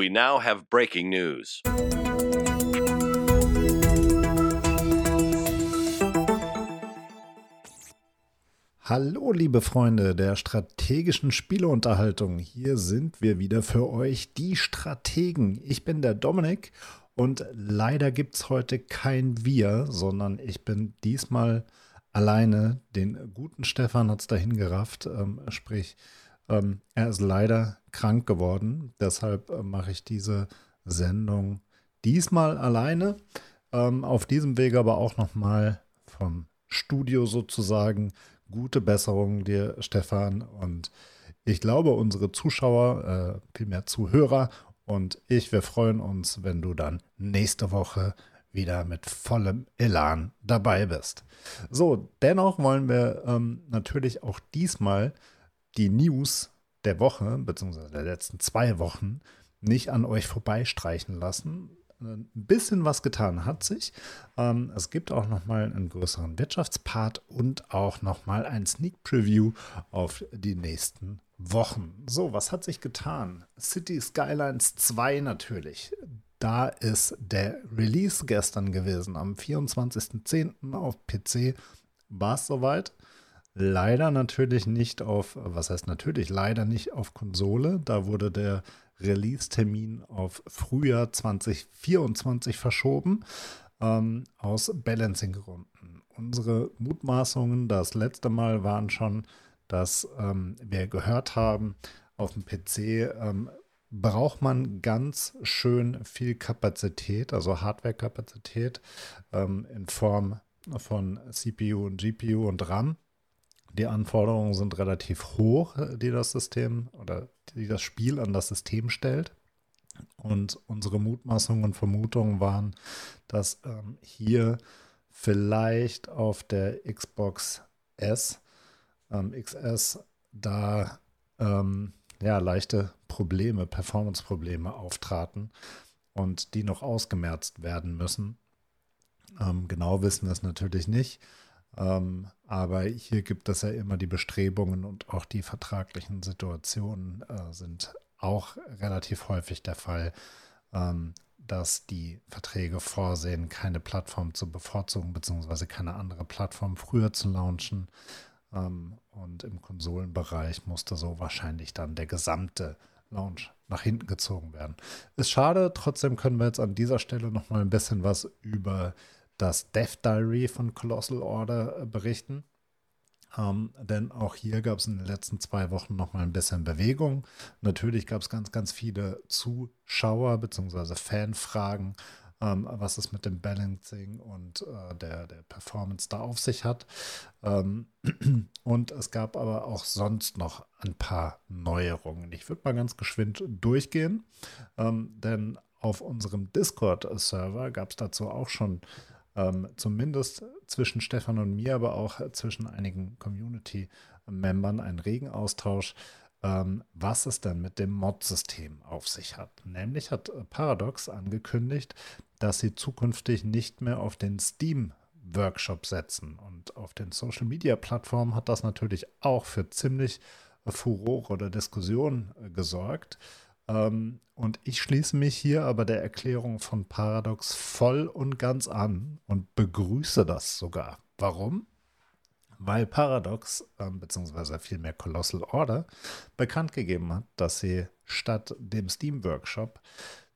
We now have breaking news. Hallo, liebe Freunde der strategischen Spieleunterhaltung. Hier sind wir wieder für euch, die Strategen. Ich bin der Dominik und leider gibt es heute kein Wir, sondern ich bin diesmal alleine. Den guten Stefan hat es dahin gerafft, ähm, sprich, ähm, er ist leider krank geworden. Deshalb äh, mache ich diese Sendung diesmal alleine. Ähm, auf diesem Weg aber auch nochmal vom Studio sozusagen. Gute Besserung dir, Stefan. Und ich glaube, unsere Zuschauer, äh, vielmehr Zuhörer und ich, wir freuen uns, wenn du dann nächste Woche wieder mit vollem Elan dabei bist. So, dennoch wollen wir ähm, natürlich auch diesmal die News der Woche, beziehungsweise der letzten zwei Wochen, nicht an euch vorbeistreichen lassen. Ein bisschen was getan hat sich. Ähm, es gibt auch nochmal einen größeren Wirtschaftspart und auch nochmal ein Sneak Preview auf die nächsten Wochen. So, was hat sich getan? City Skylines 2 natürlich. Da ist der Release gestern gewesen, am 24.10. auf PC. War es soweit? Leider natürlich nicht auf, was heißt natürlich, leider nicht auf Konsole. Da wurde der Release-Termin auf Frühjahr 2024 verschoben, ähm, aus Balancing-Gründen. Unsere Mutmaßungen das letzte Mal waren schon, dass ähm, wir gehört haben, auf dem PC ähm, braucht man ganz schön viel Kapazität, also Hardware-Kapazität ähm, in Form von CPU und GPU und RAM. Die Anforderungen sind relativ hoch, die das System oder die das Spiel an das System stellt. Und unsere Mutmaßungen und Vermutungen waren, dass ähm, hier vielleicht auf der Xbox S, ähm, XS, da ähm, ja, leichte Probleme, Performance-Probleme auftraten und die noch ausgemerzt werden müssen. Ähm, genau wissen wir es natürlich nicht. Ähm, aber hier gibt es ja immer die Bestrebungen und auch die vertraglichen Situationen äh, sind auch relativ häufig der Fall, ähm, dass die Verträge vorsehen, keine Plattform zu bevorzugen, beziehungsweise keine andere Plattform früher zu launchen. Ähm, und im Konsolenbereich musste so wahrscheinlich dann der gesamte Launch nach hinten gezogen werden. Ist schade, trotzdem können wir jetzt an dieser Stelle noch mal ein bisschen was über das Death Diary von Colossal Order äh, berichten. Ähm, denn auch hier gab es in den letzten zwei Wochen noch mal ein bisschen Bewegung. Natürlich gab es ganz, ganz viele Zuschauer- bzw. Fanfragen, ähm, was es mit dem Balancing und äh, der, der Performance da auf sich hat. Ähm, und es gab aber auch sonst noch ein paar Neuerungen. Ich würde mal ganz geschwind durchgehen, ähm, denn auf unserem Discord-Server gab es dazu auch schon ähm, zumindest zwischen Stefan und mir, aber auch zwischen einigen Community-Membern einen regen Austausch, ähm, was es denn mit dem Mod-System auf sich hat. Nämlich hat Paradox angekündigt, dass sie zukünftig nicht mehr auf den Steam Workshop setzen. Und auf den Social Media Plattformen hat das natürlich auch für ziemlich Furore oder Diskussion äh, gesorgt. Ähm, und ich schließe mich hier aber der Erklärung von Paradox voll und ganz an und begrüße das sogar. Warum? Weil Paradox, ähm, beziehungsweise vielmehr Colossal Order, bekannt gegeben hat, dass sie statt dem Steam Workshop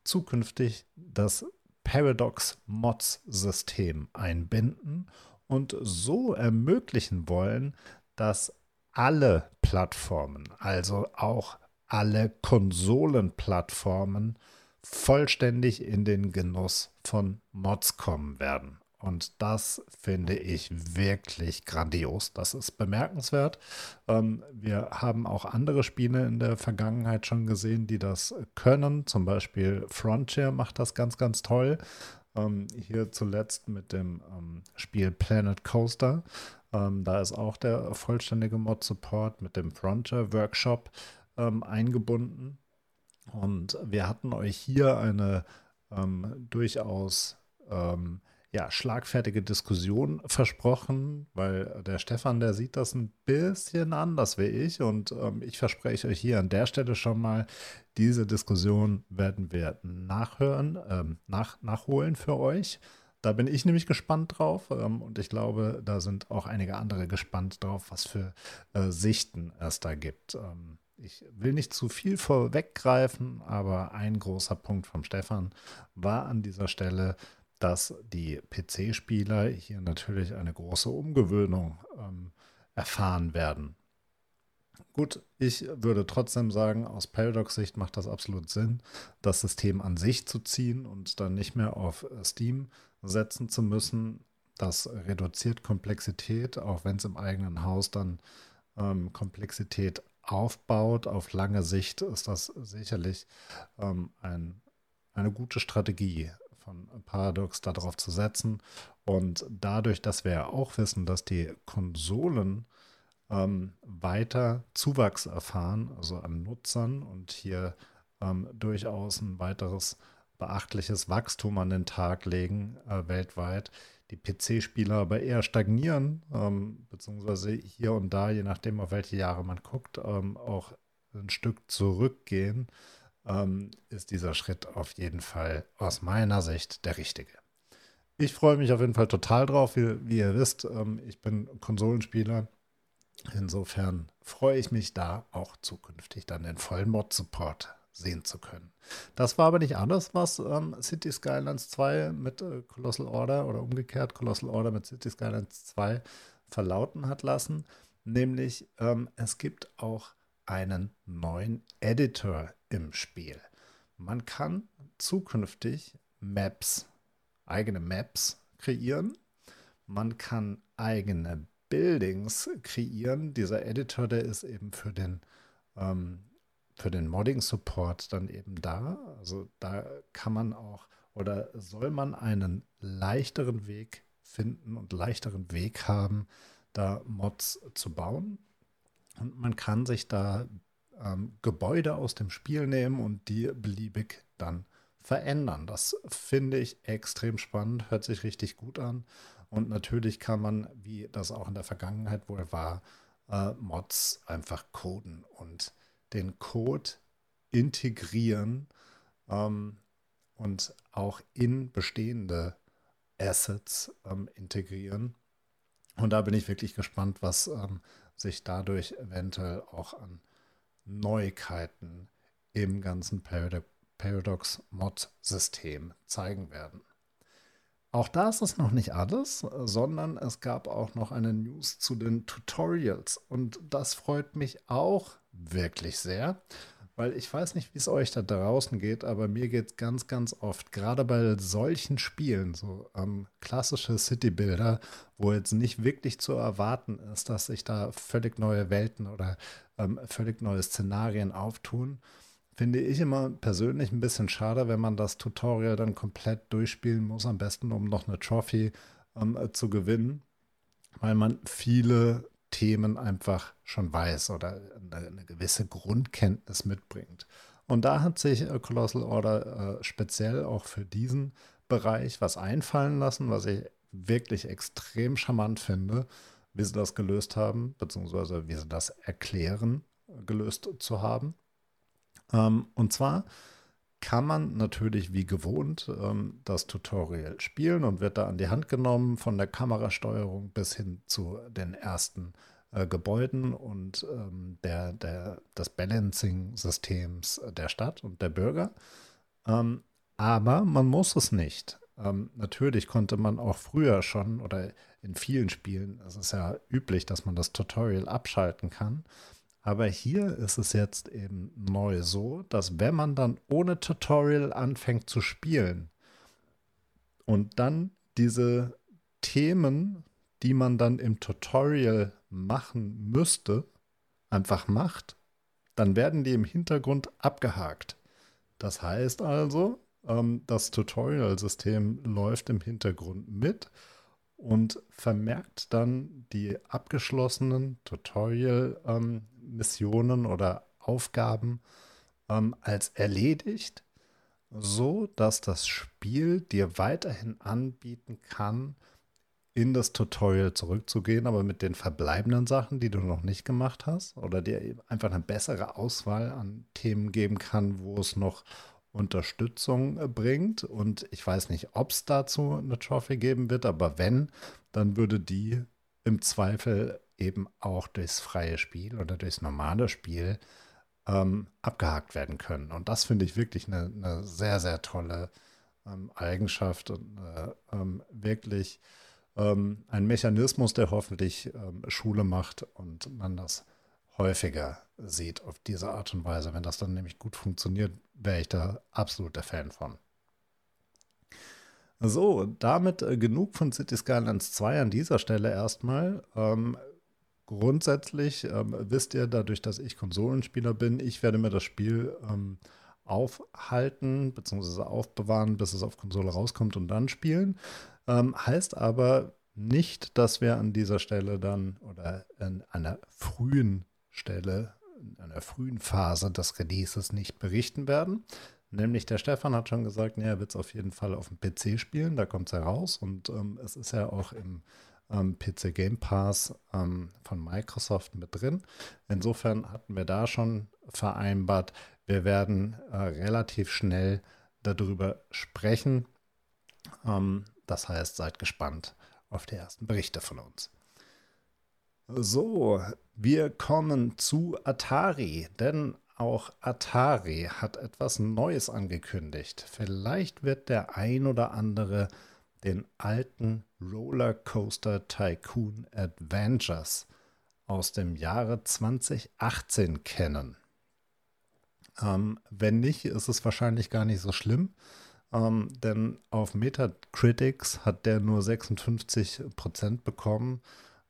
zukünftig das Paradox Mods System einbinden und so ermöglichen wollen, dass alle Plattformen, also auch alle Konsolenplattformen vollständig in den Genuss von Mods kommen werden. Und das finde ich wirklich grandios. Das ist bemerkenswert. Ähm, wir haben auch andere Spiele in der Vergangenheit schon gesehen, die das können. Zum Beispiel Frontier macht das ganz, ganz toll. Ähm, hier zuletzt mit dem ähm, Spiel Planet Coaster. Da ist auch der vollständige Mod-Support mit dem Frontier Workshop ähm, eingebunden. Und wir hatten euch hier eine ähm, durchaus ähm, ja, schlagfertige Diskussion versprochen, weil der Stefan, der sieht das ein bisschen anders wie ich und ähm, ich verspreche euch hier an der Stelle schon mal, diese Diskussion werden wir nachhören, ähm, nach, nachholen für euch. Da bin ich nämlich gespannt drauf ähm, und ich glaube, da sind auch einige andere gespannt drauf, was für äh, Sichten es da gibt. Ähm, ich will nicht zu viel vorweggreifen, aber ein großer Punkt vom Stefan war an dieser Stelle, dass die PC-Spieler hier natürlich eine große Umgewöhnung ähm, erfahren werden. Gut, ich würde trotzdem sagen, aus Paradox-Sicht macht das absolut Sinn, das System an sich zu ziehen und dann nicht mehr auf Steam setzen zu müssen. Das reduziert Komplexität, auch wenn es im eigenen Haus dann ähm, Komplexität aufbaut. Auf lange Sicht ist das sicherlich ähm, ein, eine gute Strategie von Paradox darauf zu setzen. Und dadurch, dass wir ja auch wissen, dass die Konsolen ähm, weiter Zuwachs erfahren, also an Nutzern und hier ähm, durchaus ein weiteres beachtliches Wachstum an den Tag legen äh, weltweit. Die PC-Spieler aber eher stagnieren, ähm, beziehungsweise hier und da, je nachdem, auf welche Jahre man guckt, ähm, auch ein Stück zurückgehen, ähm, ist dieser Schritt auf jeden Fall aus meiner Sicht der richtige. Ich freue mich auf jeden Fall total drauf. Wie, wie ihr wisst, ähm, ich bin Konsolenspieler. Insofern freue ich mich da auch zukünftig dann den vollen Mod-Support sehen zu können. Das war aber nicht alles, was ähm, City Skylines 2 mit äh, Colossal Order oder umgekehrt Colossal Order mit City Skylines 2 verlauten hat lassen. Nämlich ähm, es gibt auch einen neuen Editor im Spiel. Man kann zukünftig Maps, eigene Maps kreieren. Man kann eigene Buildings kreieren. Dieser Editor, der ist eben für den ähm, für den Modding-Support dann eben da. Also da kann man auch oder soll man einen leichteren Weg finden und leichteren Weg haben, da Mods zu bauen. Und man kann sich da ähm, Gebäude aus dem Spiel nehmen und die beliebig dann verändern. Das finde ich extrem spannend, hört sich richtig gut an. Und natürlich kann man, wie das auch in der Vergangenheit wohl war, äh, Mods einfach coden und den Code integrieren ähm, und auch in bestehende Assets ähm, integrieren. Und da bin ich wirklich gespannt, was ähm, sich dadurch eventuell auch an Neuigkeiten im ganzen Paradox Mod-System zeigen werden. Auch da ist es noch nicht alles, sondern es gab auch noch eine News zu den Tutorials. Und das freut mich auch wirklich sehr, weil ich weiß nicht, wie es euch da draußen geht, aber mir geht es ganz, ganz oft, gerade bei solchen Spielen, so ähm, klassische City-Bilder, wo jetzt nicht wirklich zu erwarten ist, dass sich da völlig neue Welten oder ähm, völlig neue Szenarien auftun finde ich immer persönlich ein bisschen schade, wenn man das Tutorial dann komplett durchspielen muss, am besten um noch eine Trophy ähm, äh, zu gewinnen, weil man viele Themen einfach schon weiß oder eine, gewisse Grundkenntnis mitbringt. Und da hat sich äh, Colossal Order äh, speziell auch für diesen Bereich was einfallen lassen, was ich wirklich extrem charmant finde, wie sie das gelöst haben, beziehungsweise wie sie das erklären, gelöst zu haben. Ähm, und zwar kann man natürlich wie gewohnt ähm, das Tutorial spielen und wird da an die Hand genommen von der Kamerasteuerung bis hin zu den ersten äh, Gebäuden und ähm, der, der, des Balancing-Systems der Stadt und der Bürger. Ähm, aber man muss es nicht. Ähm, natürlich konnte man auch früher schon oder in vielen Spielen, es ist ja üblich, dass man das Tutorial abschalten kann. Aber hier ist es jetzt eben neu so, dass wenn man dann ohne Tutorial anfängt zu spielen und dann diese Themen, die man dann im Tutorial machen müsste, einfach macht, dann werden die im Hintergrund abgehakt. Das heißt also, ähm, das Tutorial-System läuft im Hintergrund mit und vermerkt dann die abgeschlossenen Tutorial-Missionen ähm, oder Aufgaben ähm, als erledigt, so, dass das Spiel dir weiterhin anbieten kann, in das Tutorial zurückzugehen, aber mit den verbleibenden Sachen, die du noch nicht gemacht hast, oder dir einfach eine bessere Auswahl an Themen geben kann, wo es noch Unterstützung äh, bringt. Und ich weiß nicht, ob es dazu eine Trophy geben wird, aber wenn, dann würde die im Zweifel eben auch durchs freie Spiel oder durchs normale Spiel ähm, abgehakt werden können. Und das finde ich wirklich eine, eine, sehr, sehr tolle ähm, Eigenschaft und äh, ähm, wirklich ähm, ein Mechanismus, der hoffentlich ähm, Schule macht und man das häufiger sieht auf diese Art und Weise. Wenn das dann nämlich gut funktioniert, wäre ich da absolut der Fan von. So, damit äh, genug von City Skylines 2 an dieser Stelle erstmal. Ähm, grundsätzlich ähm, wisst ihr, dadurch, dass ich Konsolenspieler bin, ich werde mir das Spiel ähm, aufhalten bzw. aufbewahren, bis es auf Konsole rauskommt und dann spielen. Ähm, heißt aber nicht, dass wir an dieser Stelle dann oder in einer frühen Stelle, in einer frühen Phase des Releases nicht berichten werden. Nämlich der Stefan hat schon gesagt, nee, er wird es auf jeden Fall auf dem PC spielen, da kommt es heraus und ähm, es ist ja auch im ähm, PC Game Pass ähm, von Microsoft mit drin. Insofern hatten wir da schon vereinbart, wir werden äh, relativ schnell darüber sprechen. Ähm, das heißt, seid gespannt auf die ersten Berichte von uns. So, wir kommen zu Atari, denn auch Atari hat etwas Neues angekündigt. Vielleicht wird der ein oder andere den alten Rollercoaster Tycoon Adventures aus dem Jahre 2018 kennen. Ähm, wenn nicht, ist es wahrscheinlich gar nicht so schlimm, ähm, denn auf Metacritics hat der nur 56% bekommen,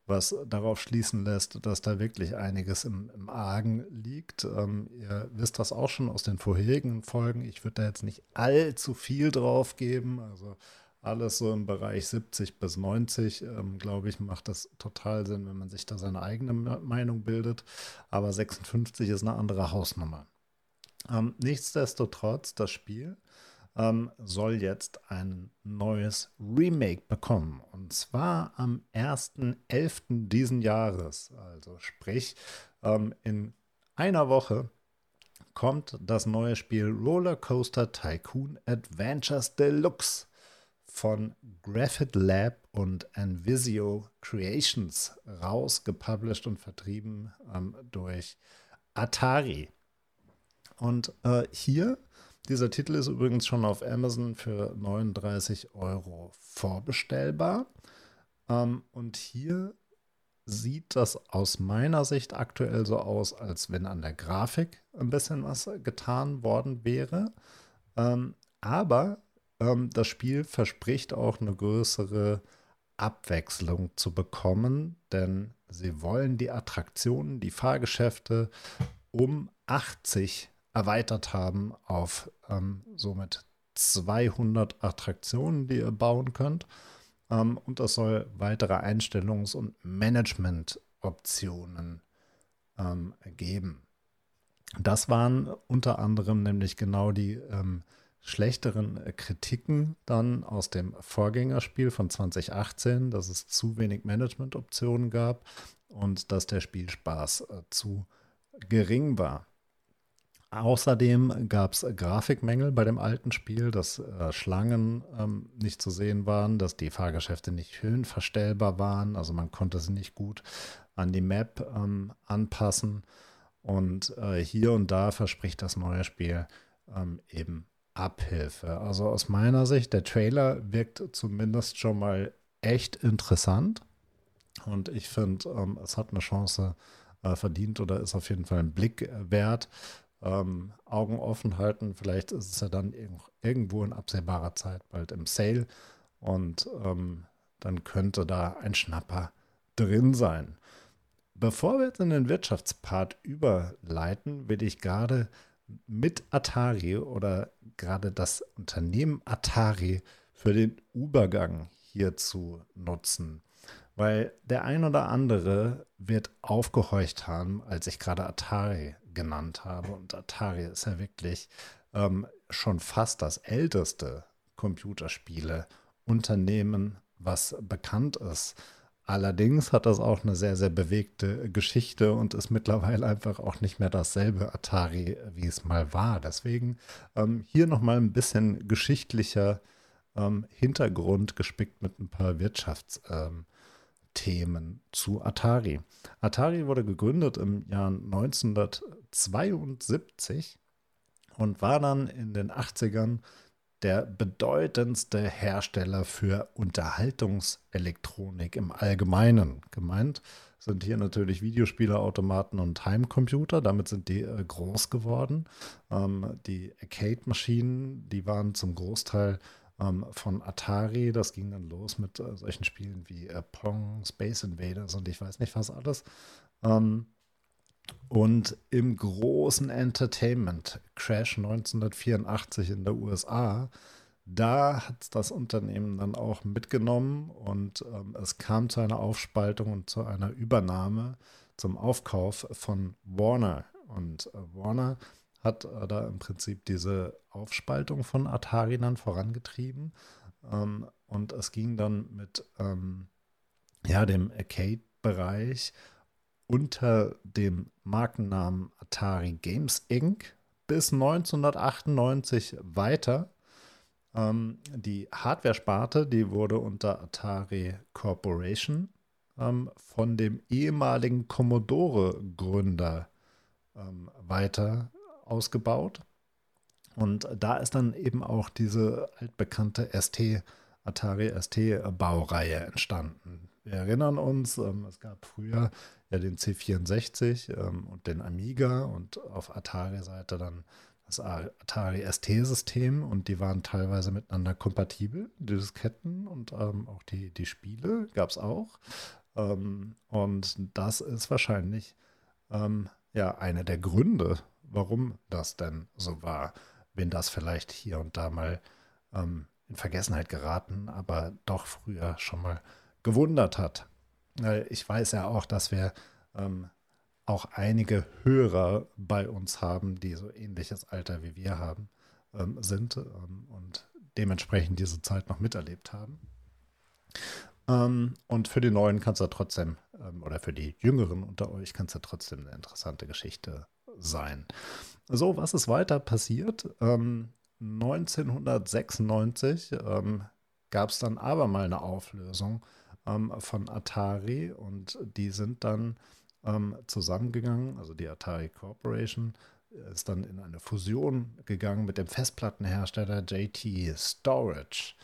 was darauf schließen lässt, dass da wirklich einiges im, im Argen liegt. Ähm, ihr wisst das auch schon aus den vorherigen Folgen. Ich würde da jetzt nicht allzu viel drauf geben. Also alles so im Bereich 70 bis 90, ähm, glaube ich, macht das total Sinn, wenn man sich da seine eigene Meinung bildet. Aber 56 ist eine andere Hausnummer. Ähm, nichtsdestotrotz, das Spiel ähm, soll jetzt ein neues Remake bekommen. Und zwar am 1.11. diesen Jahres. Also sprich, ähm, in einer Woche kommt das neue Spiel Roller Coaster Tycoon Adventures Deluxe von Graphit Lab und Envisio Creations raus, gepublished und vertrieben ähm, durch Atari. Und äh, hier dieser Titel ist übrigens schon auf Amazon für 39 Euro vorbestellbar. Ähm, und hier sieht das aus meiner Sicht aktuell so aus, als wenn an der Grafik ein bisschen was getan worden wäre. Ähm, aber ähm, das Spiel verspricht auch eine größere Abwechslung zu bekommen, denn sie wollen die Attraktionen, die Fahrgeschäfte um 80 erweitert haben auf ähm, somit 200 Attraktionen, die ihr bauen könnt. Ähm, und es soll weitere Einstellungs- und Management-Optionen ähm, geben. Das waren unter anderem nämlich genau die ähm, schlechteren Kritiken dann aus dem Vorgängerspiel von 2018, dass es zu wenig Management-Optionen gab und dass der Spielspaß äh, zu gering war. Außerdem gab es Grafikmängel bei dem alten Spiel, dass äh, Schlangen ähm, nicht zu sehen waren, dass die Fahrgeschäfte nicht höhenverstellbar waren, also man konnte sie nicht gut an die Map ähm, anpassen. Und äh, hier und da verspricht das neue Spiel ähm, eben Abhilfe. Also aus meiner Sicht, der Trailer wirkt zumindest schon mal echt interessant. Und ich finde, ähm, es hat eine Chance äh, verdient oder ist auf jeden Fall ein Blick wert ähm, Augen offen halten. Vielleicht ist es ja dann irgendwo in absehbarer Zeit bald im Sale und ähm, dann könnte da ein Schnapper drin sein. Bevor wir jetzt in den Wirtschaftspart überleiten, will ich gerade mit Atari oder gerade das Unternehmen Atari für den Übergang hierzu nutzen. Weil der ein oder andere wird aufgehorcht haben, als ich gerade Atari genannt habe. Und Atari ist ja wirklich ähm, schon fast das älteste Computerspiele-Unternehmen, was bekannt ist. Allerdings hat das auch eine sehr, sehr bewegte Geschichte und ist mittlerweile einfach auch nicht mehr dasselbe Atari, wie es mal war. Deswegen ähm, hier nochmal ein bisschen geschichtlicher ähm, Hintergrund gespickt mit ein paar Wirtschaftsthemen ähm, zu Atari. Atari wurde gegründet im Jahr 1972 und war dann in den 80ern der bedeutendste Hersteller für Unterhaltungselektronik im Allgemeinen. Gemeint sind hier natürlich Videospiele, Automaten und Heimcomputer. Damit sind die äh, groß geworden. Ähm, die Arcade-Maschinen, die waren zum Großteil ähm, von Atari. Das ging dann los mit äh, solchen Spielen wie äh, Pong, Space Invaders und ich weiß nicht was alles. Ähm, und im großen Entertainment Crash 1984 in der USA, da hat das Unternehmen dann auch mitgenommen und ähm, es kam zu einer Aufspaltung und zu einer Übernahme zum Aufkauf von Warner. Und äh, Warner hat äh, da im Prinzip diese Aufspaltung von Atari dann vorangetrieben. Ähm, und es ging dann mit ähm, ja, dem Arcade-Bereich unter dem Markennamen Atari Games Inc. bis 1998 weiter. Ähm, die Hardware-Sparte, die wurde unter Atari Corporation ähm, von dem ehemaligen Commodore-Gründer ähm, weiter ausgebaut. Und da ist dann eben auch diese altbekannte ST, Atari ST-Baureihe entstanden. Wir erinnern uns, ähm, es gab früher ja den C64 ähm, und den Amiga und auf Atari-Seite dann das Atari ST-System und die waren teilweise miteinander kompatibel, die Disketten und ähm, auch die, die Spiele gab es auch. Ähm, und das ist wahrscheinlich ähm, ja einer der Gründe, warum das denn so war. Wenn das vielleicht hier und da mal ähm, in Vergessenheit geraten, aber doch früher schon mal gewundert hat. Ich weiß ja auch, dass wir ähm, auch einige Hörer bei uns haben, die so ähnliches Alter wie wir haben, ähm, sind ähm, und dementsprechend diese Zeit noch miterlebt haben. Ähm, und für die Neuen kann es ja trotzdem, ähm, oder für die Jüngeren unter euch kann es ja trotzdem eine interessante Geschichte sein. So, was ist weiter passiert? 1996 ähm, gab es dann aber mal eine Auflösung ähm, von Atari und die sind dann ähm, zusammengegangen, also die Atari Corporation ist dann in eine Fusion gegangen mit dem Festplattenhersteller JT Storage.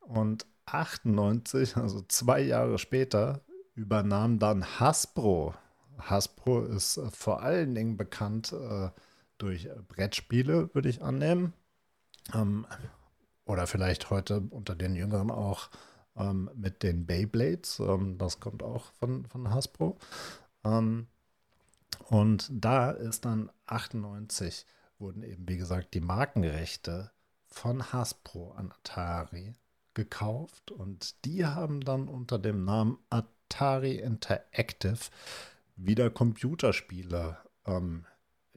Und 98, also zwei Jahre später, übernahm dann Hasbro. Hasbro ist äh, vor allen Dingen bekannt äh, durch Brettspiele, würde ich annehmen. Ähm, oder vielleicht heute unter den Jüngeren auch ähm, mit den Beyblades. Ähm, das kommt auch von, von Hasbro. Ähm, und da ist dann 98 wurden eben, wie gesagt, die Markenrechte von Hasbro an Atari gekauft und die haben dann unter dem Namen Atari Interactive wieder Computerspiele ähm,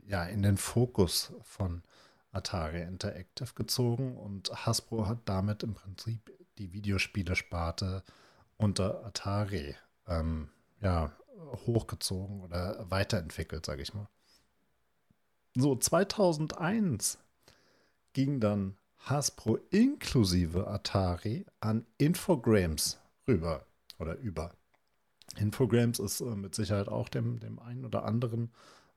ja, in den Fokus von Atari Interactive gezogen und Hasbro hat damit im Prinzip die Videospielesparte unter Atari ähm, ja, hochgezogen oder weiterentwickelt, sage ich mal. So, 2001 ging dann Hasbro inklusive Atari an Infogrames rüber oder über. Infogrames ist äh, mit Sicherheit auch dem, dem einen oder anderen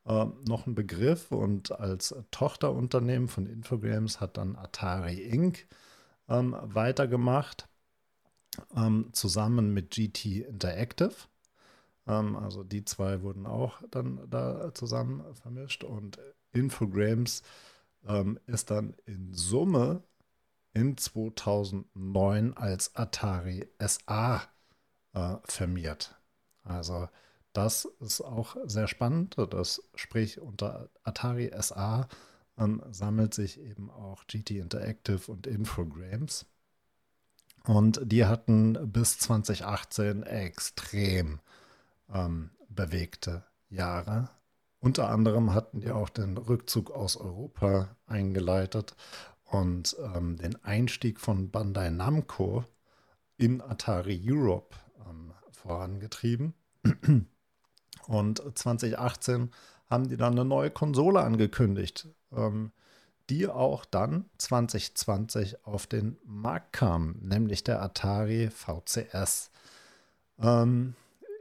äh, noch ein Begriff und als Tochterunternehmen von Infogrames hat dann Atari Inc. Ähm, weitergemacht, ähm, zusammen mit GT Interactive. Ähm, also die zwei wurden auch dann da zusammen vermischt und Infogrames ähm, ist dann in Summe in 2009 als Atari SA äh, firmiert. Also das ist auch sehr spannend. Das sprich unter Atari SA ähm, sammelt sich eben auch GT Interactive und Infogrames. Und die hatten bis 2018 extrem ähm, bewegte Jahre. Unter anderem hatten die auch den Rückzug aus Europa eingeleitet und ähm, den Einstieg von Bandai Namco in Atari Europe ähm, vorangetrieben. Und 2018 haben die dann eine neue Konsole angekündigt, ähm, die auch dann 2020 auf den Markt kam, nämlich der Atari VCS. Ähm,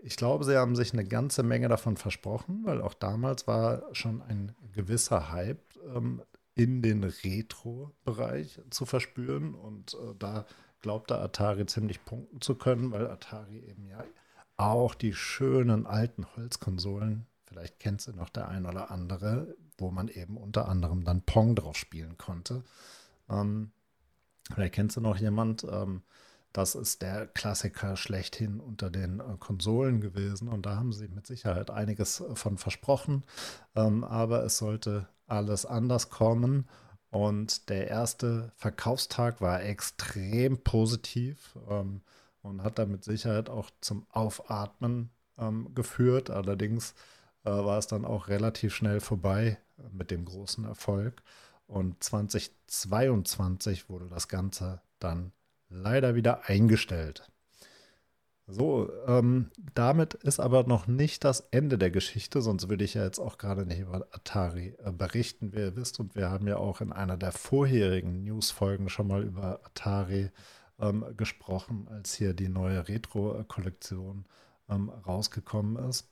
ich glaube, sie haben sich eine ganze Menge davon versprochen, weil auch damals war schon ein gewisser Hype ähm, in den Retro-Bereich zu verspüren. Und äh, da glaubte Atari ziemlich punkten zu können, weil Atari eben ja auch die schönen alten Holzkonsolen, vielleicht kennt sie noch der ein oder andere, wo man eben unter anderem dann Pong drauf spielen konnte. Ähm, vielleicht kennt sie noch jemand, ähm, das ist der Klassiker schlechthin unter den äh, Konsolen gewesen und da haben sie mit Sicherheit einiges äh, von versprochen. Ähm, aber es sollte alles anders kommen und der erste Verkaufstag war extrem positiv ähm, und hat da mit Sicherheit auch zum Aufatmen ähm, geführt. Allerdings äh, war es dann auch relativ schnell vorbei mit dem großen Erfolg. Und 2022 wurde das Ganze dann leider wieder eingestellt. So, ähm, damit ist aber noch nicht das Ende der Geschichte, sonst würde ich ja jetzt auch gerade nicht über Atari äh, berichten, wie ihr wisst. Und wir haben ja auch in einer der vorherigen News-Folgen schon mal über Atari ähm, gesprochen, als hier die neue Retro-Kollektion ähm, rausgekommen ist,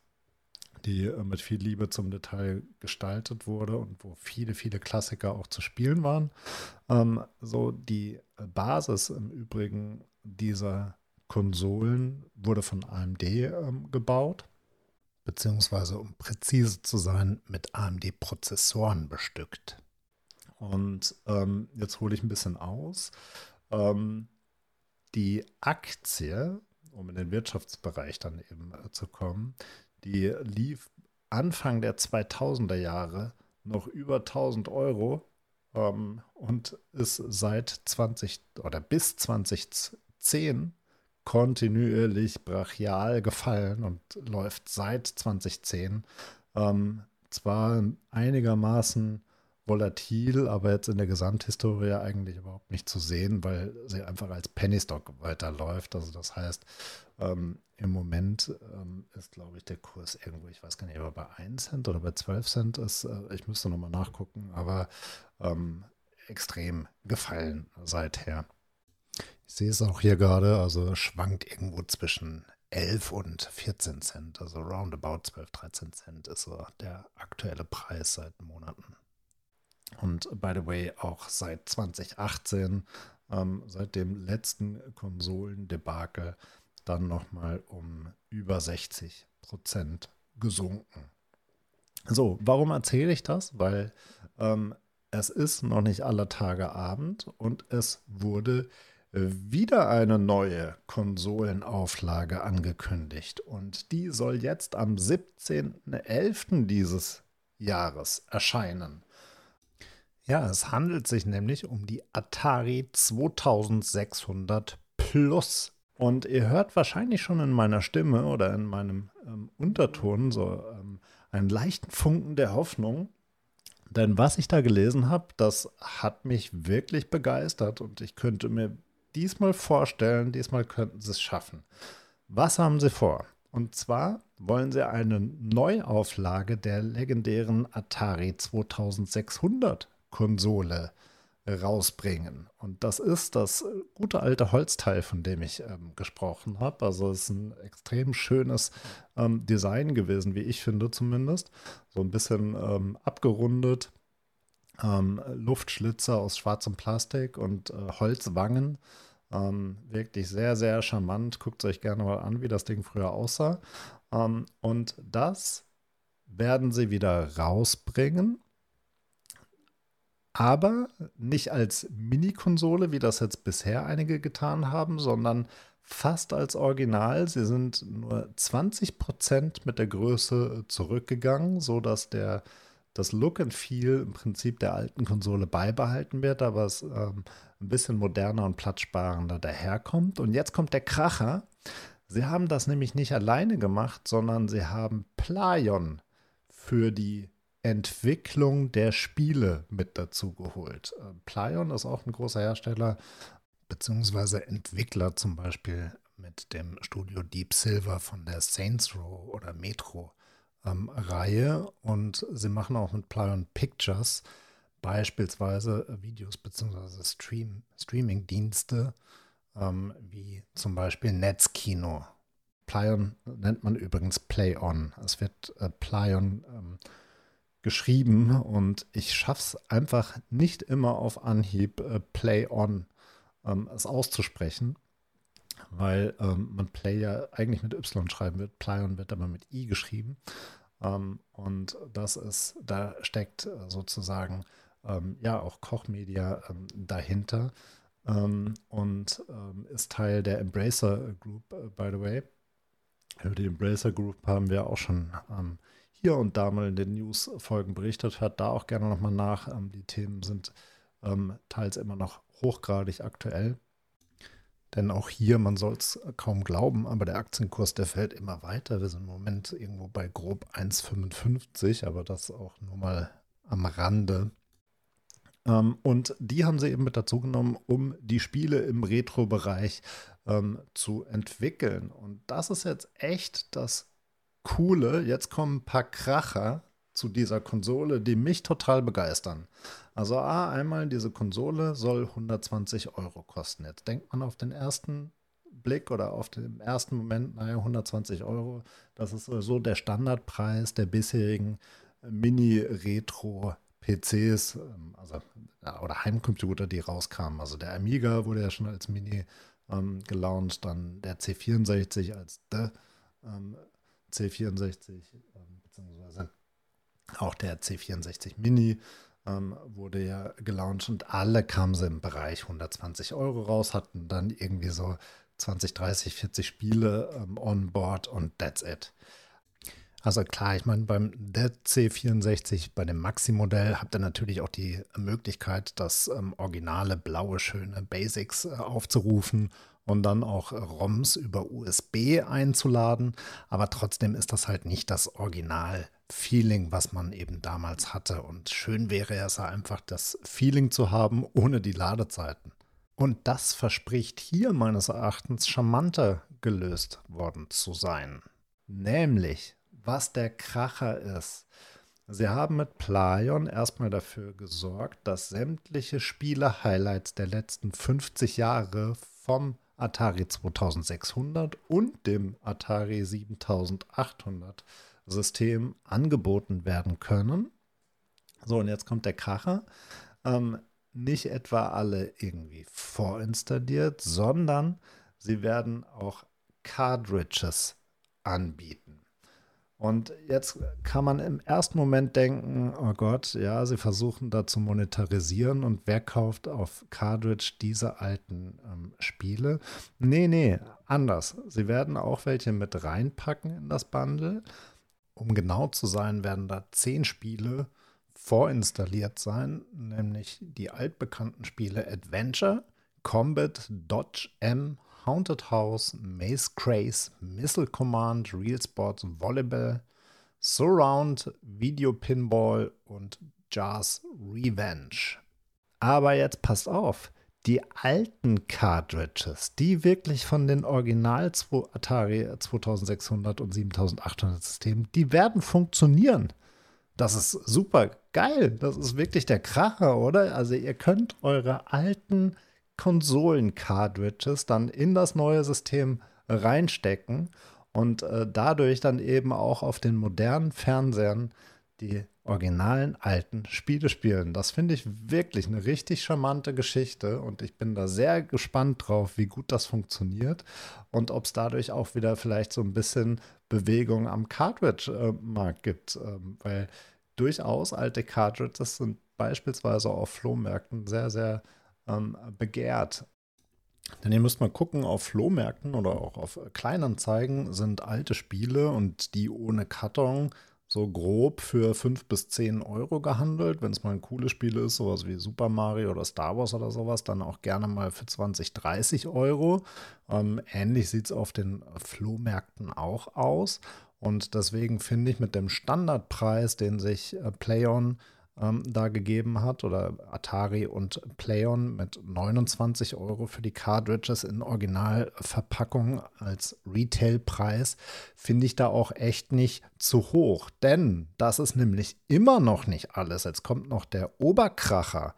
die äh, mit viel Liebe zum Detail gestaltet wurde und wo viele, viele Klassiker auch zu spielen waren. Ähm, so die Basis im Übrigen dieser Konsolen wurde von AMD ähm, gebaut, beziehungsweise um präzise zu sein, mit AMD-Prozessoren bestückt. Und ähm, jetzt hole ich ein bisschen aus. Ähm, die Aktie, um in den Wirtschaftsbereich dann eben äh, zu kommen, die lief Anfang der 2000er Jahre noch über 1000 Euro ähm, und ist seit 20 oder bis 2010 kontinuierlich brachial gefallen und läuft seit 2010. Ähm, zwar einigermaßen volatil, aber jetzt in der Gesamthistorie eigentlich überhaupt nicht zu sehen, weil sie einfach als Pennystock weiterläuft. Also das heißt, ähm, im Moment ähm, ist, glaube ich, der Kurs irgendwo, ich weiß gar nicht, ob er bei 1 Cent oder bei 12 Cent ist. Äh, ich müsste nochmal nachgucken, aber ähm, extrem gefallen seither. Ich sehe es auch hier gerade, also schwankt irgendwo zwischen 11 und 14 Cent, also roundabout 12, 13 Cent ist so der aktuelle Preis seit Monaten. Und by the way, auch seit 2018, ähm, seit dem letzten Konsolendebakel, dann nochmal um über 60 Prozent gesunken. So, warum erzähle ich das? Weil ähm, es ist noch nicht aller Tage Abend und es wurde wieder eine neue Konsolenauflage angekündigt und die soll jetzt am 17.11. dieses Jahres erscheinen. Ja, es handelt sich nämlich um die Atari 2600 Plus. Und ihr hört wahrscheinlich schon in meiner Stimme oder in meinem ähm, Unterton so ähm, einen leichten Funken der Hoffnung. Denn was ich da gelesen habe, das hat mich wirklich begeistert und ich könnte mir diesmal vorstellen, diesmal könnten sie es schaffen. Was haben sie vor? Und zwar wollen sie eine Neuauflage der legendären Atari 2600 Konsole rausbringen. Und das ist das gute alte Holzteil, von dem ich ähm, gesprochen habe. Also es ist ein extrem schönes ähm, Design gewesen, wie ich finde zumindest. So ein bisschen ähm, abgerundet, ähm, Luftschlitzer aus schwarzem Plastik und äh, Holzwangen. Ähm, wirklich sehr, sehr charmant. Guckt euch gerne mal an, wie das Ding früher aussah. Ähm, und das werden sie wieder rausbringen. Aber nicht als Mini-Konsole, wie das jetzt bisher einige getan haben, sondern fast als Original. Sie sind nur 20% mit der Größe zurückgegangen, sodass der das Look and Feel im Prinzip der alten Konsole beibehalten wird, aber es ähm, ein bisschen moderner und platzsparender daherkommt. Und jetzt kommt der Kracher. Sie haben das nämlich nicht alleine gemacht, sondern sie haben Playon für die Entwicklung der Spiele mit dazu geholt. Äh, Plaion ist auch ein großer Hersteller, beziehungsweise Entwickler zum Beispiel mit dem Studio Deep Silver von der Saints Row oder Metro ähm, Reihe und sie machen auch mit Plaion Pictures beispielsweise Videos beziehungsweise Stream, Streaming-Dienste ähm, wie zum Beispiel Netzkino. Plaion nennt man übrigens Play On. Es wird äh, Plaion ähm, geschrieben und ich schaffe es einfach nicht immer auf Anhieb äh, Play On ähm, es auszusprechen, weil ähm, man Play ja eigentlich mit Y schreiben wird. Play wird aber mit I geschrieben. Ähm, und das ist, da steckt sozusagen ähm, ja auch Kochmedia ähm, dahinter ähm, und ist Teil der Embracer Group, äh, by the way. Über die Embracer Group haben wir auch schon hier und da mal in den News-Folgen berichtet. Hört da auch gerne nochmal nach. die Themen sind teils immer noch hochgradig aktuell. Denn auch hier, man soll es kaum glauben, aber der Aktienkurs, der fällt immer weiter. Wir sind im Moment irgendwo bei grob 1,55, aber das auch nur mal am Rande. Ähm, und die haben sie eben mit dazu genommen, um die Spiele im Retro-Bereich ähm, zu entwickeln. Und das ist jetzt echt das Coole. Jetzt kommen ein paar Kracher zu dieser Konsole, die mich total begeistern. Also A, einmal diese Konsole soll 120 Euro kosten. Jetzt denkt man auf den ersten Blick oder auf den ersten Moment, naja, 120 Euro, das ist so der Standardpreis der bisherigen Mini-Retro-PCs, ähm, also oder Heimcomputer, die rauskamen. Also der Amiga wurde ja schon als Mini ähm, gelauncht, dann der C64 als The ähm, C64, ähm, beziehungsweise auch der C64 Mini ähm, wurde ja gelauncht und alle kamen sie im Bereich 120 Euro raus, hatten dann irgendwie so 20, 30, 40 Spiele ähm, on board und that's it. Also klar, ich meine, beim Dead C64, bei dem Maxi-Modell, habt ihr natürlich auch die Möglichkeit, das ähm, originale blaue, schöne Basics äh, aufzurufen und dann auch ROMs über USB einzuladen. Aber trotzdem ist das halt nicht das Original-Feeling, was man eben damals hatte. Und schön wäre es einfach, das Feeling zu haben ohne die Ladezeiten. Und das verspricht hier meines Erachtens charmanter gelöst worden zu sein. Nämlich, was der Kracher ist. Sie haben mit Playon erstmal dafür gesorgt, dass sämtliche Spiele-Highlights der letzten 50 Jahre vom Atari 2600 und dem Atari 7800 System angeboten werden können. So, und jetzt kommt der Kracher. Ähm, nicht etwa alle irgendwie vorinstalliert, sondern sie werden auch Cartridges anbieten. Und jetzt kann man im ersten Moment denken, oh Gott, ja, sie versuchen da zu monetarisieren und wer kauft auf Cartridge diese alten ähm, Spiele? Nee, nee, anders. Sie werden auch welche mit reinpacken in das Bundle. Um genau zu sein, werden da zehn Spiele vorinstalliert sein, nämlich die altbekannten Spiele Adventure, Combat, Dodge M, Haunted House, Maze Craze, Missile Command, Real Sports, Volleyball, Surround, Video Pinball und Jazz Revenge. Aber jetzt passt auf, die alten Cartridges, die wirklich von den Original Atari 2600 und 7800 Systemen, die werden funktionieren. Das ist super geil. Das ist wirklich der Kracher, oder? Also ihr könnt eure alten Konsolen-Cartridges dann in das neue System reinstecken und äh, dadurch dann eben auch auf den modernen Fernsehern die originalen alten Spiele spielen. Das finde ich wirklich eine richtig charmante Geschichte und ich bin da sehr gespannt drauf, wie gut das funktioniert und ob es dadurch auch wieder vielleicht so ein bisschen Bewegung am Cartridge-Markt gibt, ähm, weil durchaus alte Cartridges sind beispielsweise auf Flohmärkten sehr, sehr ähm, begehrt. Denn ihr müsst mal gucken, auf Flohmärkten oder auch auf Kleinanzeigen sind alte Spiele und die ohne Karton so grob für 5 bis 10 Euro gehandelt. Wenn es mal ein cooles Spiel ist, sowas wie Super Mario oder Star Wars oder sowas, dann auch gerne mal für 20, 30 Euro. Ähm, ähnlich sieht es auf den Flohmärkten auch aus. Und deswegen finde ich mit dem Standardpreis, den sich äh, PlayOn ähm, da gegeben hat, oder Atari und PlayOn mit 29 Euro für die Cartridges in Originalverpackung als Retailpreis, finde ich da auch echt nicht zu hoch. Denn das ist nämlich immer noch nicht alles. Jetzt kommt noch der Oberkracher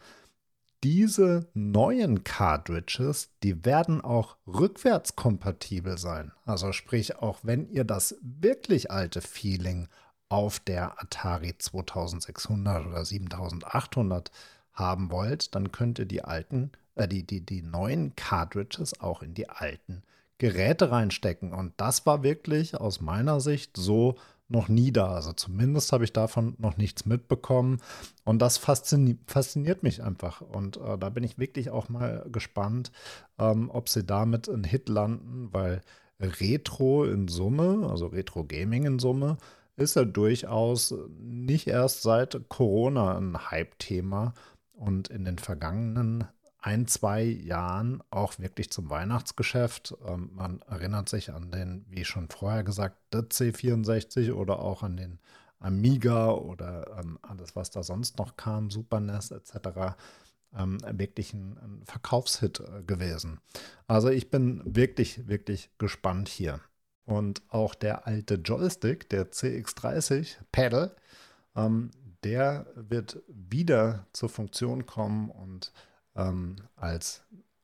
diese neuen Cartridges, die werden auch rückwärtskompatibel sein. Also sprich, auch wenn ihr das wirklich alte Feeling auf der Atari 2600 oder 7800 haben wollt, dann könnt ihr die alten, äh, die, die, die neuen Cartridges auch in die alten Geräte reinstecken. Und das war wirklich aus meiner Sicht so noch nie da. Also zumindest habe ich davon noch nichts mitbekommen. Und das faszini fasziniert mich einfach. Und äh, da bin ich wirklich auch mal gespannt, ähm, ob sie damit einen Hit landen, weil Retro in Summe, also Retro Gaming in Summe, ist ja durchaus nicht erst seit Corona ein Hype-Thema. Und in den vergangenen ein, zwei Jahren auch wirklich zum Weihnachtsgeschäft. Ähm, man erinnert sich an den, wie schon vorher gesagt, C64 oder auch an den Amiga oder ähm, alles, was da sonst noch kam, Super NES etc. Ähm, wirklich ein, ein Verkaufshit äh, gewesen. Also ich bin wirklich, wirklich gespannt hier. Und auch der alte Joystick, der CX30 Pedal, ähm, der wird wieder zur Funktion kommen und ähm, als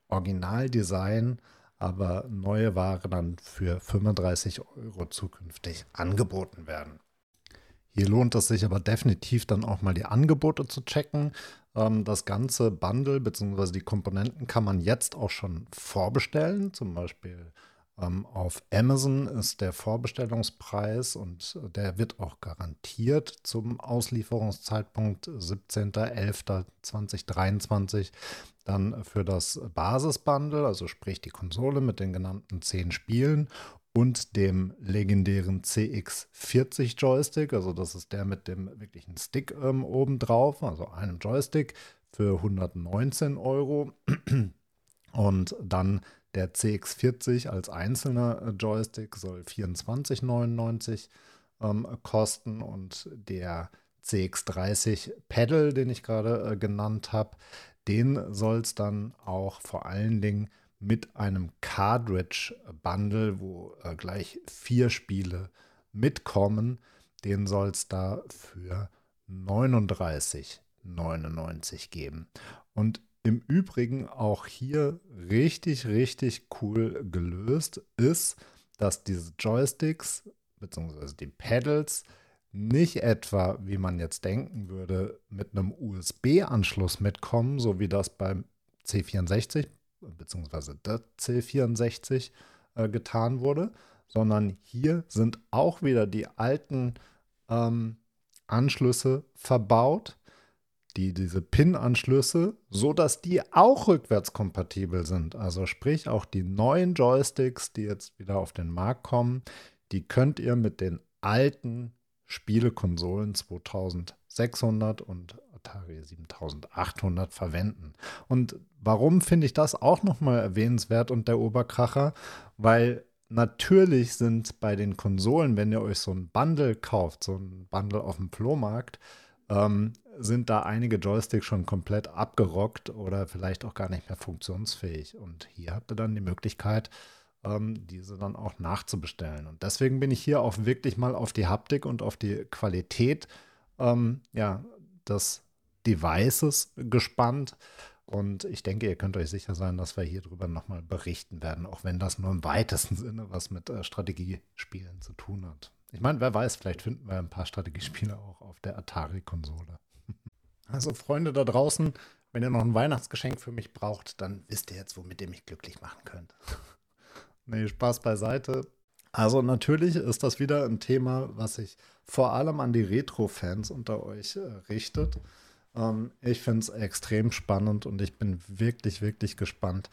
Originaldesign, aber neue Ware dann für 35 Euro zukünftig angeboten werden. Hier lohnt es sich aber definitiv dann auch mal die Angebote zu checken. Ähm, das ganze Bundle bzw. die Komponenten kann man jetzt auch schon vorbestellen, zum Beispiel auf Amazon ist der Vorbestellungspreis und der wird auch garantiert zum Auslieferungszeitpunkt 17.11.2023 dann für das Basisbundle, also sprich die Konsole mit den genannten 10 Spielen und dem legendären CX40 Joystick, also das ist der mit dem wirklichen Stick ähm, oben drauf, also einem Joystick für 119 Euro. Und dann der CX40 als einzelner äh, Joystick soll 24,99 ähm, kosten und der CX30 Pedal, den ich gerade äh, genannt habe, den soll es dann auch vor allen Dingen mit einem Cartridge-Bundle, wo äh, gleich vier Spiele mitkommen, den soll es da für 39,99 geben. Und im Übrigen auch hier richtig, richtig cool gelöst ist, dass diese Joysticks bzw. die Pedals nicht etwa, wie man jetzt denken würde, mit einem USB-Anschluss mitkommen, so wie das beim C64 bzw. der C64 äh, getan wurde, sondern hier sind auch wieder die alten ähm, Anschlüsse verbaut die, diese PIN-Anschlüsse, so dass die auch rückwärtskompatibel sind. Also sprich, auch die neuen Joysticks, die jetzt wieder auf den Markt kommen, die könnt ihr mit den alten Spielekonsolen 2600 und Atari 7800 verwenden. Und warum finde ich das auch nochmal erwähnenswert und der Oberkracher? Weil natürlich sind bei den Konsolen, wenn ihr euch so ein Bundle kauft, so ein Bundle auf dem Flohmarkt, ähm, sind da einige Joysticks schon komplett abgerockt oder vielleicht auch gar nicht mehr funktionsfähig. Und hier habt ihr dann die Möglichkeit, ähm, diese dann auch nachzubestellen. Und deswegen bin ich hier auch wirklich mal auf die Haptik und auf die Qualität ähm, ja, des Devices gespannt. Und ich denke, ihr könnt euch sicher sein, dass wir hier drüber nochmal berichten werden, auch wenn das nur im weitesten Sinne was mit äh, Strategiespielen zu tun hat. Ich meine, wer weiß, vielleicht finden wir ein paar Strategiespiele auch auf der Atari-Konsole. Also, Freunde da draußen, wenn ihr noch ein Weihnachtsgeschenk für mich braucht, dann wisst ihr jetzt, womit ihr mich glücklich machen könnt. nee, Spaß beiseite. Also, natürlich ist das wieder ein Thema, was sich vor allem an die Retro-Fans unter euch äh, richtet. Ähm, ich finde es extrem spannend und ich bin wirklich, wirklich gespannt,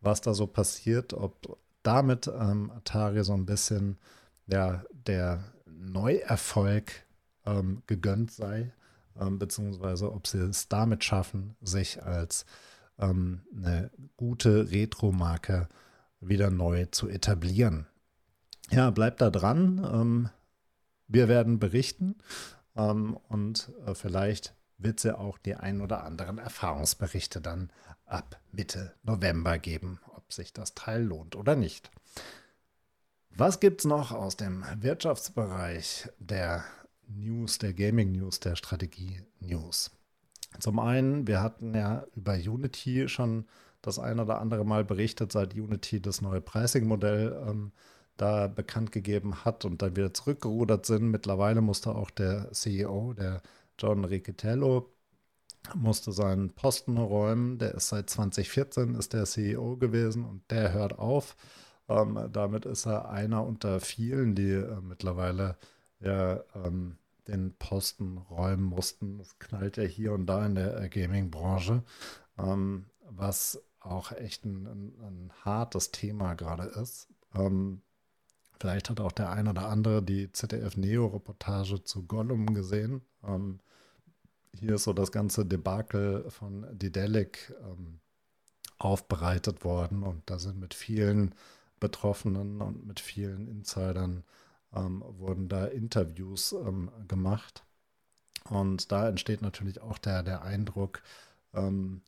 was da so passiert, ob damit ähm, Atari so ein bisschen ja, der Neuerfolg ähm, gegönnt sei, ähm, beziehungsweise ob sie es damit schaffen, sich als ähm, eine gute Retro-Marke wieder neu zu etablieren. Ja, bleibt da dran. Ähm, Wir werden berichten ähm, und äh, vielleicht wird es ja auch die ein oder anderen Erfahrungsberichte dann ab Mitte November geben, ob sich das Teil lohnt oder nicht. Was gibt es noch aus dem Wirtschaftsbereich der News, der Gaming News, der Strategie News? Zum einen, wir hatten ja über Unity schon das ein oder andere Mal berichtet, seit Unity das neue Pricing-Modell ähm, da bekannt gegeben hat und dann wieder zurückgerudert sind. Mittlerweile musste auch der CEO, der John Riccitello, musste seinen Posten räumen. Der ist seit 2014 ist der CEO gewesen und der hört auf. Ähm, damit ist er einer unter vielen, die äh, mittlerweile ja, ähm, den Posten räumen mussten. Das knallt ja hier und da in der äh, Gaming-Branche, ähm, was auch echt ein, ein, ein hartes Thema gerade ist. Ähm, vielleicht hat auch der ein oder andere die ZDF-Neo-Reportage zu Gollum gesehen. Ähm, hier ist so das ganze Debakel von Didelic ähm, aufbereitet worden und da sind mit vielen Betroffenen und mit vielen Insidern ähm, wurden da Interviews ähm, gemacht. Und da entsteht natürlich auch der, der Eindruck, ähm,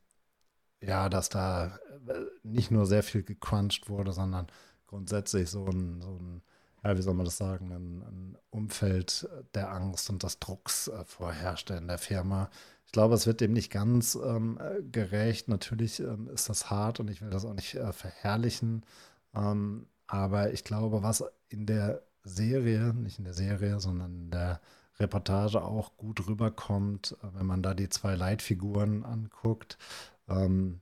ja, dass da äh, nicht nur sehr viel gecrunched wurde, sondern grundsätzlich so ein, so ein ja, wie soll man das sagen, ein, ein Umfeld der Angst und des Drucks äh, vorherrschte in der Firma. Ich glaube, es wird dem nicht ganz ähm, gerecht. Natürlich ähm, ist das hart und ich will das auch nicht äh, verherrlichen. Ähm, aber ich glaube, was in der Serie, nicht in der Serie, sondern in der Reportage auch gut rüberkommt, äh, wenn man da die zwei Leitfiguren anguckt. Ähm,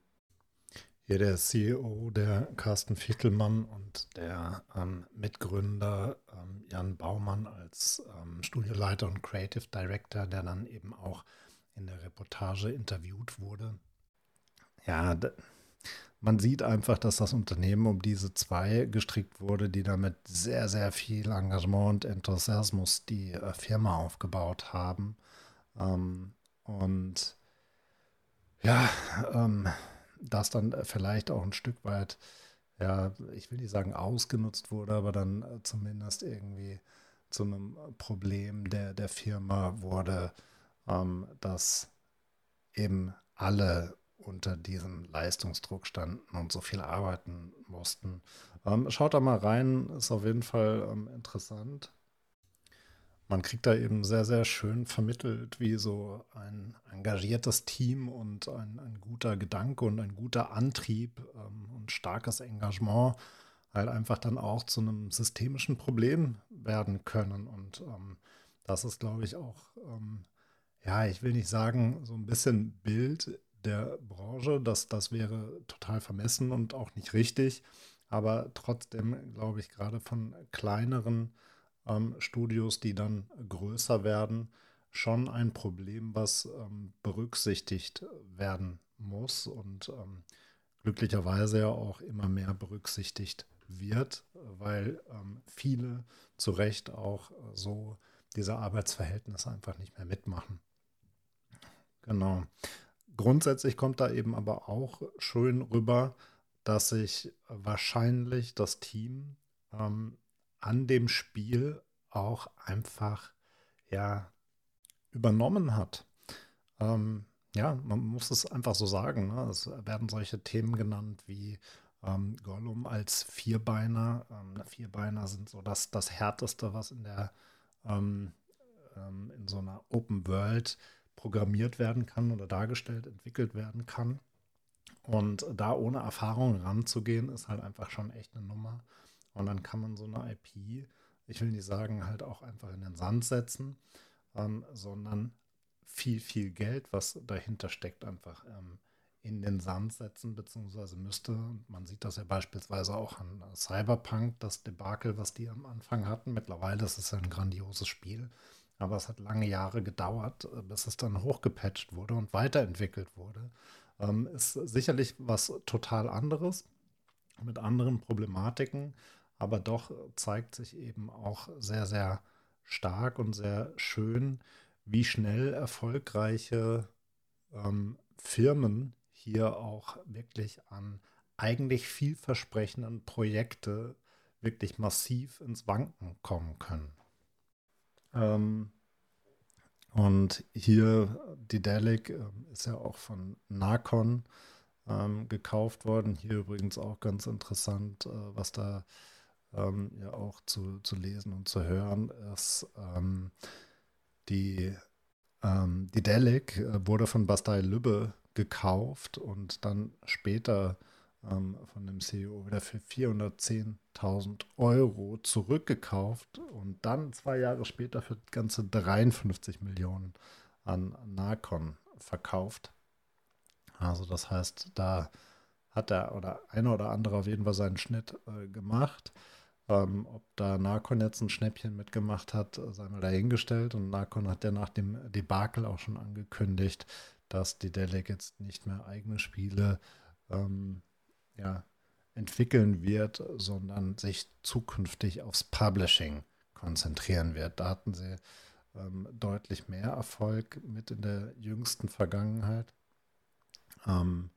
hier der CEO, der Carsten Viertelmann und der ähm, Mitgründer ähm, Jan Baumann als ähm, Studioleiter und Creative Director, der dann eben auch in der Reportage interviewt wurde. Ja, man sieht einfach, dass das Unternehmen um diese zwei gestrickt wurde, die damit sehr, sehr viel Engagement und Enthusiasmus die äh, Firma aufgebaut haben. Ähm, und ja, ähm, das dann vielleicht auch ein Stück weit, ja, ich will nicht sagen ausgenutzt wurde, aber dann äh, zumindest irgendwie zu einem Problem der, der Firma wurde, ähm, dass eben alle unter diesem Leistungsdruck standen und so viel arbeiten mussten. Ähm, schaut da mal rein, ist auf jeden Fall ähm, interessant. Man kriegt da eben sehr, sehr schön vermittelt, wie so ein engagiertes Team und ein, ein guter Gedanke und ein guter Antrieb ähm, und starkes Engagement halt einfach dann auch zu einem systemischen Problem werden können. Und ähm, das ist, glaube ich, auch, ähm, ja, ich will nicht sagen, so ein bisschen Bild der Branche. Das, das wäre total vermessen und auch nicht richtig. Aber trotzdem glaube ich, gerade von kleineren ähm, Studios, die dann größer werden, schon ein Problem, was ähm, berücksichtigt werden muss und ähm, glücklicherweise ja auch immer mehr berücksichtigt wird, weil ähm, viele zu Recht auch so diese Arbeitsverhältnisse einfach nicht mehr mitmachen. Genau. Grundsätzlich kommt da eben aber auch schön rüber, dass sich wahrscheinlich das Team ähm, an dem Spiel auch einfach ja übernommen hat. Ähm, ja, man muss es einfach so sagen. Ne? Es werden solche Themen genannt wie ähm, Gollum als Vierbeiner. Ähm, Vierbeiner sind so das, das Härteste, was in der ähm, ähm, in so einer Open World programmiert werden kann oder dargestellt, entwickelt werden kann. Und da ohne Erfahrung ranzugehen, ist halt einfach schon echt eine Nummer. Und dann kann man so eine IP, ich will nicht sagen, halt auch einfach in den Sand setzen, ähm, sondern viel, viel Geld, was dahinter steckt, einfach ähm, in den Sand setzen, beziehungsweise müsste, man sieht das ja beispielsweise auch an Cyberpunk, das Debakel, was die am Anfang hatten. Mittlerweile ist es ja ein grandioses Spiel. Aber es hat lange Jahre gedauert, äh, bis es dann hochgepatcht wurde und weiterentwickelt wurde. Ähm, ist sicherlich was total anderes mit anderen Problematiken, aber doch zeigt sich eben auch sehr, sehr stark und sehr schön, wie schnell erfolgreiche ähm, Firmen hier auch wirklich an eigentlich vielversprechenden Projekte wirklich massiv ins Wanken kommen können. Ähm, und hier, die Delic äh, ist ja auch von Narcon ähm, gekauft worden. Hier übrigens auch ganz interessant, äh, was da ähm, ja auch zu, zu lesen und zu hören ist. Ähm, die, ähm, die Delic äh, wurde von Bastei Lübbe gekauft und dann später ähm, von dem CEO wieder für 410.000 Euro zurückgekauft und dann zwei Jahre später für ganze 53 Millionen an Narcon verkauft. Also das heißt, da hat der oder einer oder andere auf jeden Fall seinen Schnitt äh, gemacht. Ähm, ob da Narcon jetzt ein Schnäppchen mitgemacht hat, sei mal dahingestellt. Und Narcon hat ja nach dem Debakel auch schon angekündigt, dass die jetzt nicht mehr eigene Spiele ähm, ja, entwickeln wird, sondern sich zukünftig aufs Publishing konzentrieren wird. Da hatten sie ähm, deutlich mehr Erfolg mit in der jüngsten Vergangenheit. Ähm,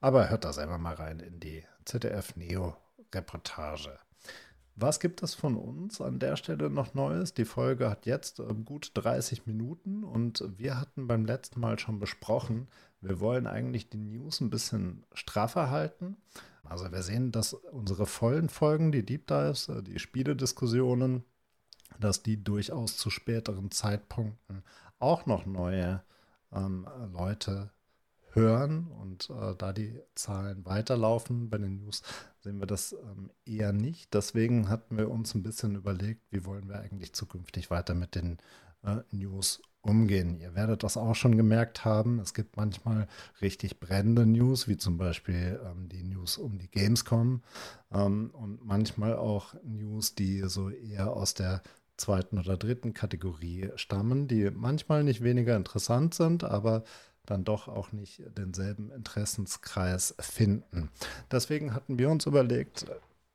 aber hört da selber mal rein in die ZDF Neo Reportage. Was gibt es von uns an der Stelle noch Neues? Die Folge hat jetzt ähm, gut 30 Minuten und wir hatten beim letzten Mal schon besprochen, wir wollen eigentlich die News ein bisschen straffer halten. Also wir sehen, dass unsere vollen Folgen, die Deep Dives, äh, die Spielediskussionen, dass die durchaus zu späteren Zeitpunkten auch noch neue ähm, Leute hören und äh, da die Zahlen weiterlaufen bei den News, sehen wir das ähm, eher nicht. Deswegen hatten wir uns ein bisschen überlegt, wie wollen wir eigentlich zukünftig weiter mit den äh, News umgehen. Ihr werdet das auch schon gemerkt haben. Es gibt manchmal richtig brennende News, wie zum Beispiel ähm, die News um die Gamescom ähm, und manchmal auch News, die so eher aus der zweiten oder dritten Kategorie stammen, die manchmal nicht weniger interessant sind, aber dann doch auch nicht denselben Interessenskreis finden. Deswegen hatten wir uns überlegt,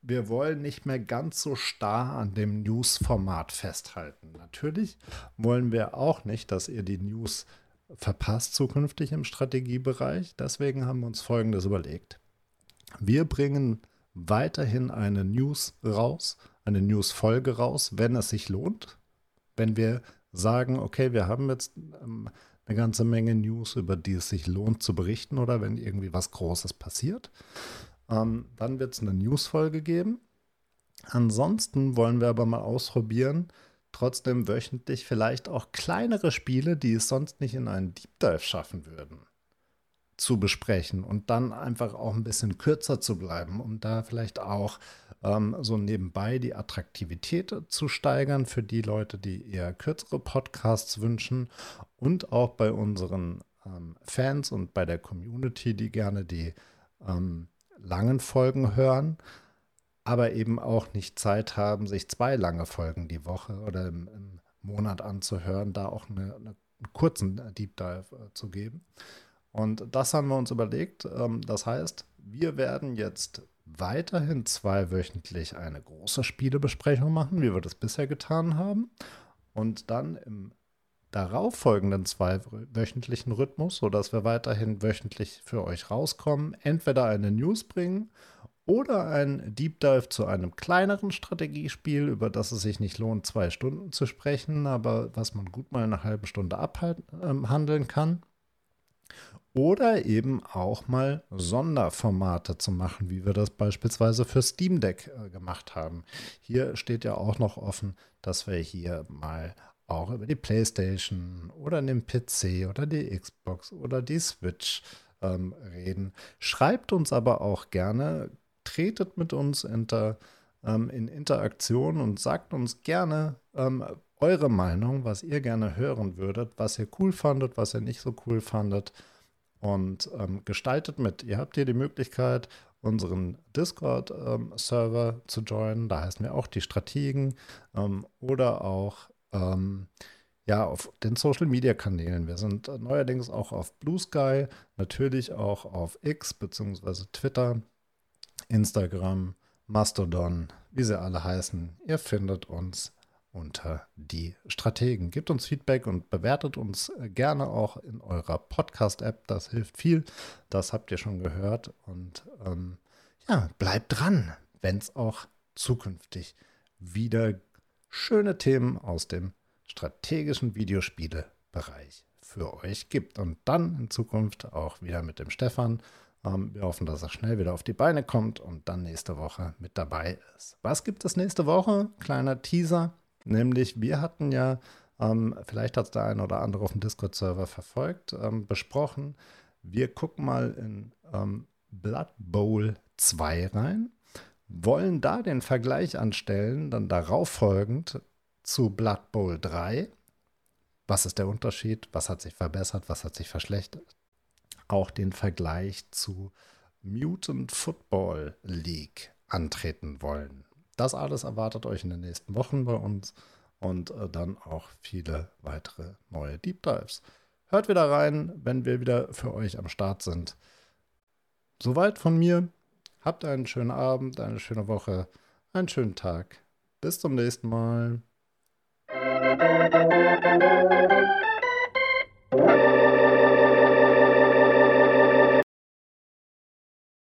wir wollen nicht mehr ganz so starr an dem News-Format festhalten. Natürlich wollen wir auch nicht, dass ihr die News verpasst zukünftig im Strategiebereich. Deswegen haben wir uns Folgendes überlegt. Wir bringen weiterhin eine News raus, eine News-Folge raus, wenn es sich lohnt. Wenn wir sagen, okay, wir haben jetzt ähm, eine ganze Menge News, über die es sich lohnt zu berichten oder wenn irgendwie was Großes passiert. Ähm, dann wird es eine News-Folge geben. Ansonsten wollen wir aber mal ausprobieren, trotzdem wöchentlich vielleicht auch kleinere Spiele, die es sonst nicht in einen Deep Dive schaffen würden, zu besprechen und dann einfach auch ein bisschen kürzer zu bleiben, um da vielleicht auch ähm, so nebenbei die Attraktivität zu steigern für die Leute, die eher kürzere Podcasts wünschen und auch bei unseren ähm, Fans und bei der Community, die gerne die ähm, langen Folgen hören, aber eben auch nicht Zeit haben, sich zwei lange Folgen die Woche oder im, im Monat anzuhören, da auch eine, eine, einen kurzen Deep Dive äh, zu geben. Und das haben wir uns überlegt. Ähm, das heißt, wir werden jetzt weiterhin zweiwöchentlich eine große Spielebesprechung machen, wie wir das bisher getan haben. Und dann im darauffolgenden zweiwöchentlichen Rhythmus, sodass wir weiterhin wöchentlich für euch rauskommen, entweder eine News bringen oder ein Deep Dive zu einem kleineren Strategiespiel, über das es sich nicht lohnt, zwei Stunden zu sprechen, aber was man gut mal eine halbe Stunde abhandeln ähm, kann. Oder eben auch mal Sonderformate zu machen, wie wir das beispielsweise für Steam Deck äh, gemacht haben. Hier steht ja auch noch offen, dass wir hier mal auch über die PlayStation oder den PC oder die Xbox oder die Switch ähm, reden. Schreibt uns aber auch gerne, tretet mit uns inter, ähm, in Interaktion und sagt uns gerne ähm, eure Meinung, was ihr gerne hören würdet, was ihr cool fandet, was ihr nicht so cool fandet und ähm, gestaltet mit. Ihr habt hier die Möglichkeit, unseren Discord-Server ähm, zu joinen. Da heißen wir auch die Strategen ähm, oder auch ähm, ja, auf den Social Media Kanälen. Wir sind neuerdings auch auf Blue Sky, natürlich auch auf X bzw. Twitter, Instagram, Mastodon, wie sie alle heißen. Ihr findet uns unter die Strategen. Gebt uns Feedback und bewertet uns gerne auch in eurer Podcast-App. Das hilft viel. Das habt ihr schon gehört. Und ähm, ja, bleibt dran, wenn es auch zukünftig wieder schöne Themen aus dem strategischen Videospiele-Bereich für euch gibt. Und dann in Zukunft auch wieder mit dem Stefan. Ähm, wir hoffen, dass er schnell wieder auf die Beine kommt und dann nächste Woche mit dabei ist. Was gibt es nächste Woche? Kleiner Teaser. Nämlich, wir hatten ja, ähm, vielleicht hat es der eine oder andere auf dem Discord-Server verfolgt, ähm, besprochen, wir gucken mal in Blood Bowl 2 rein, wollen da den Vergleich anstellen, dann darauf folgend zu Blood Bowl 3. Was ist der Unterschied? Was hat sich verbessert? Was hat sich verschlechtert? Auch den Vergleich zu Mutant Football League antreten wollen. Das alles erwartet euch in den nächsten Wochen bei uns und äh, dann auch viele weitere neue Deep Dives. Hört wieder rein, wenn wir wieder für euch am Start sind. Soweit von mir. Habt einen schönen Abend, eine schöne Woche, einen schönen Tag. Bis zum nächsten Mal.